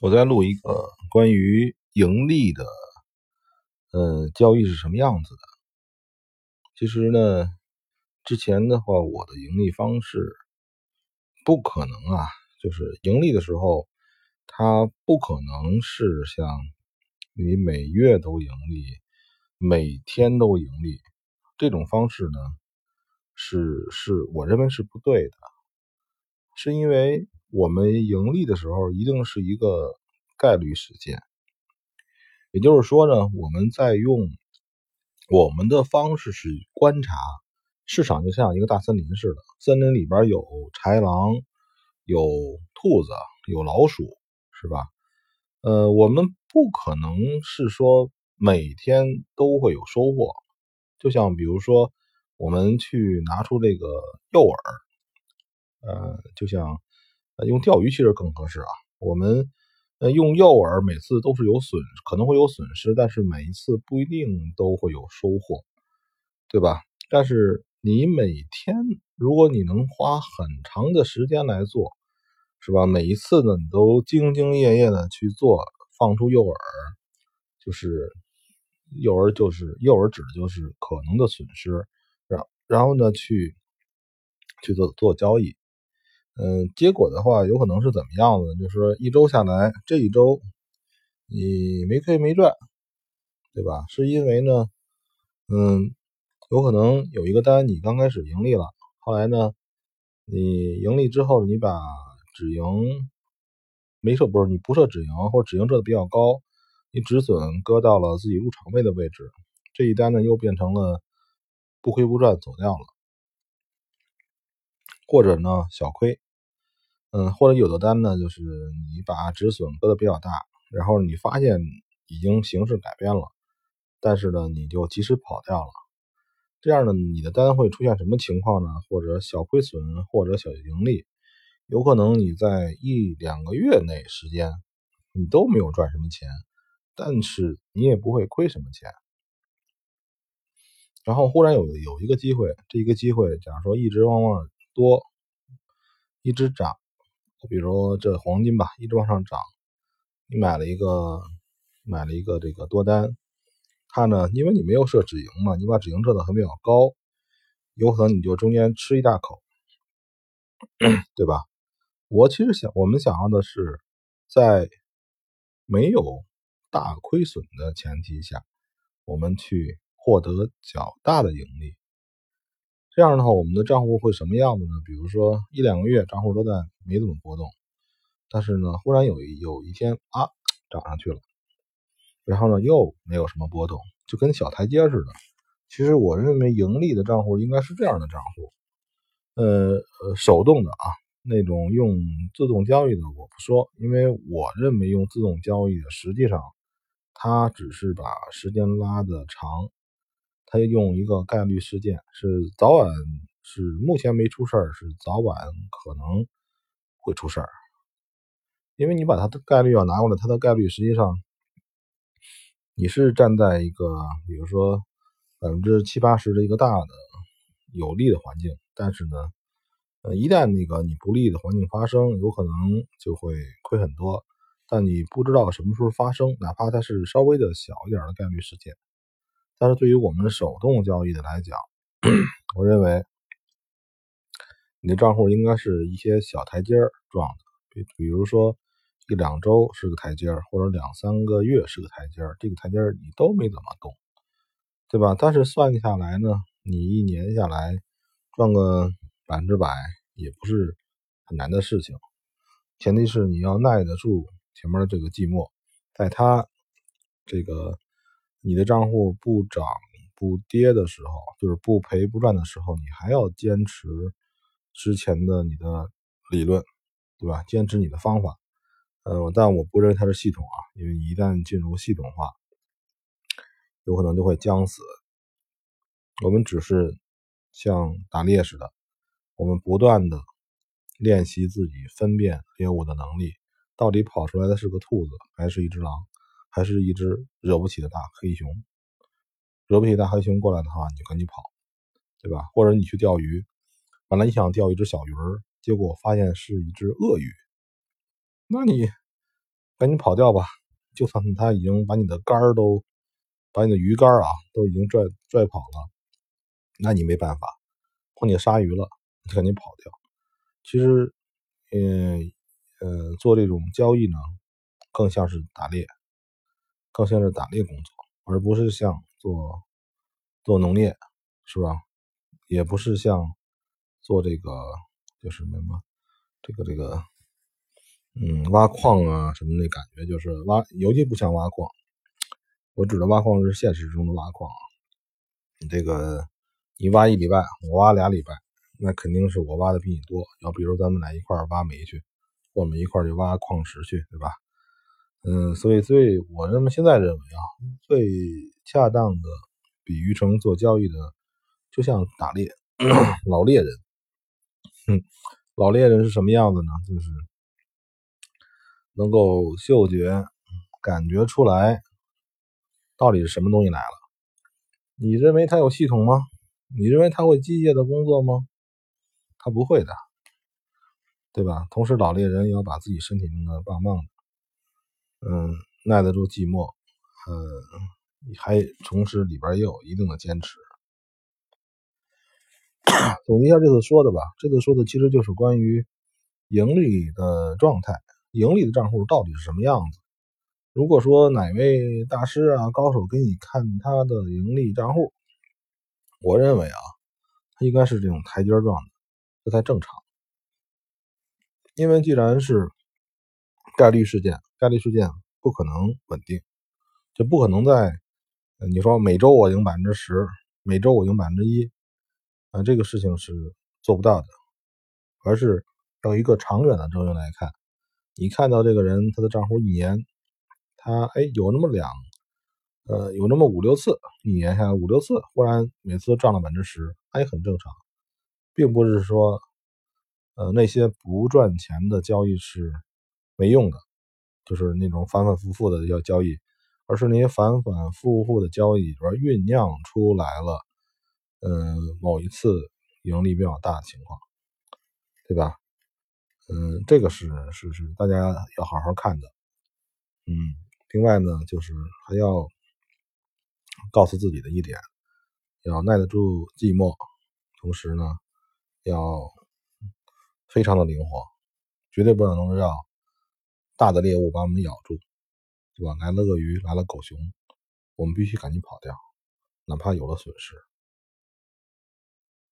我在录一个关于盈利的，呃，交易是什么样子的？其实呢，之前的话，我的盈利方式不可能啊，就是盈利的时候，它不可能是像你每月都盈利、每天都盈利这种方式呢，是是我认为是不对的，是因为。我们盈利的时候，一定是一个概率事件，也就是说呢，我们在用我们的方式去观察市场，就像一个大森林似的，森林里边有豺狼、有兔子、有老鼠，是吧？呃，我们不可能是说每天都会有收获，就像比如说，我们去拿出这个诱饵，呃，就像。呃，用钓鱼其实更合适啊。我们呃用诱饵，每次都是有损，可能会有损失，但是每一次不一定都会有收获，对吧？但是你每天，如果你能花很长的时间来做，是吧？每一次呢，你都兢兢业业的去做，放出诱饵，就是诱饵就是诱饵指的就是可能的损失，然然后呢去去做做交易。嗯，结果的话，有可能是怎么样的？就是，一周下来，这一周你没亏没赚，对吧？是因为呢，嗯，有可能有一个单你刚开始盈利了，后来呢，你盈利之后，你把止盈没设，不是你不设止盈，或者止盈设的比较高，你止损搁到了自己入场位的位置，这一单呢又变成了不亏不赚走掉了，或者呢小亏。嗯，或者有的单呢，就是你把止损搁的比较大，然后你发现已经形势改变了，但是呢，你就及时跑掉了。这样呢，你的单会出现什么情况呢？或者小亏损，或者小盈利，有可能你在一两个月内时间，你都没有赚什么钱，但是你也不会亏什么钱。然后忽然有有一个机会，这一个机会，假如说一直往往多，一直涨。比如这黄金吧，一直往上涨，你买了一个买了一个这个多单，它呢，因为你没有设止盈嘛，你把止盈设的很比较高，有可能你就中间吃一大口，对吧？我其实想，我们想要的是在没有大亏损的前提下，我们去获得较大的盈利。这样的话，我们的账户会什么样子呢？比如说一两个月账户都在没怎么波动，但是呢，忽然有一有一天啊涨上去了，然后呢又没有什么波动，就跟小台阶似的。其实我认为盈利的账户应该是这样的账户，呃呃，手动的啊，那种用自动交易的我不说，因为我认为用自动交易的实际上它只是把时间拉的长。他用一个概率事件，是早晚是目前没出事儿，是早晚可能会出事儿。因为你把它的概率要拿过来，它的概率实际上你是站在一个比如说百分之七八十的一个大的有利的环境，但是呢，呃，一旦那个你不利的环境发生，有可能就会亏很多。但你不知道什么时候发生，哪怕它是稍微的小一点的概率事件。但是对于我们手动交易的来讲，我认为你的账户应该是一些小台阶儿状的，比比如说一两周是个台阶儿或者两三个月是个台阶儿这个台阶儿你都没怎么动，对吧？但是算下来呢，你一年下来赚个百分之百也不是很难的事情，前提是你要耐得住前面的这个寂寞，在它这个。你的账户不涨不跌的时候，就是不赔不赚的时候，你还要坚持之前的你的理论，对吧？坚持你的方法，嗯，但我不认为它是系统啊，因为一旦进入系统化，有可能就会僵死。我们只是像打猎似的，我们不断的练习自己分辨猎物的能力，到底跑出来的是个兔子还是一只狼？还是一只惹不起的大黑熊，惹不起大黑熊过来的话，你就赶紧跑，对吧？或者你去钓鱼，本来你想钓一只小鱼儿，结果发现是一只鳄鱼，那你赶紧跑掉吧。就算他已经把你的杆儿都，把你的鱼竿啊都已经拽拽跑了，那你没办法。碰见鲨鱼了，你赶紧跑掉。其实，嗯呃，做这种交易呢，更像是打猎，更像是打猎工作，而不是像做做农业，是吧？也不是像做这个就是什么这个这个。嗯，挖矿啊什么的感觉，就是挖，尤其不像挖矿。我指的挖矿是现实中的挖矿啊。你这个，你挖一礼拜，我挖俩礼拜，那肯定是我挖的比你多。要比如咱们俩一块挖煤去，我们一块去挖矿石去，对吧？嗯，所以最我认为现在认为啊，最恰当的比喻成做交易的，就像打猎，老猎人。哼，老猎人是什么样子呢？就是。能够嗅觉感觉出来，到底是什么东西来了？你认为他有系统吗？你认为他会机械的工作吗？他不会的，对吧？同时，老猎人也要把自己身体弄得棒棒的，嗯，耐得住寂寞，嗯，还同时里边也有一定的坚持。总结一下这次说的吧，这次说的其实就是关于盈利的状态。盈利的账户到底是什么样子？如果说哪位大师啊、高手给你看他的盈利账户，我认为啊，他应该是这种台阶状的，这才正常。因为既然是概率事件，概率事件不可能稳定，就不可能在你说每周我赢百分之十，每周我赢百分之一，啊，这个事情是做不到的，而是要一个长远的周期来看。你看到这个人，他的账户一年，他哎有那么两，呃有那么五六次，一年下来五六次，忽然每次都赚了百分之十，也很正常，并不是说，呃那些不赚钱的交易是没用的，就是那种反反复复的要交易，而是那些反反复复的交易里边酝酿出来了，嗯某一次盈利比较大的情况，对吧？嗯，这个是是是，大家要好好看的。嗯，另外呢，就是还要告诉自己的一点，要耐得住寂寞，同时呢，要非常的灵活，绝对不能让大的猎物把我们咬住，对吧？来了鳄鱼，来了狗熊，我们必须赶紧跑掉，哪怕有了损失。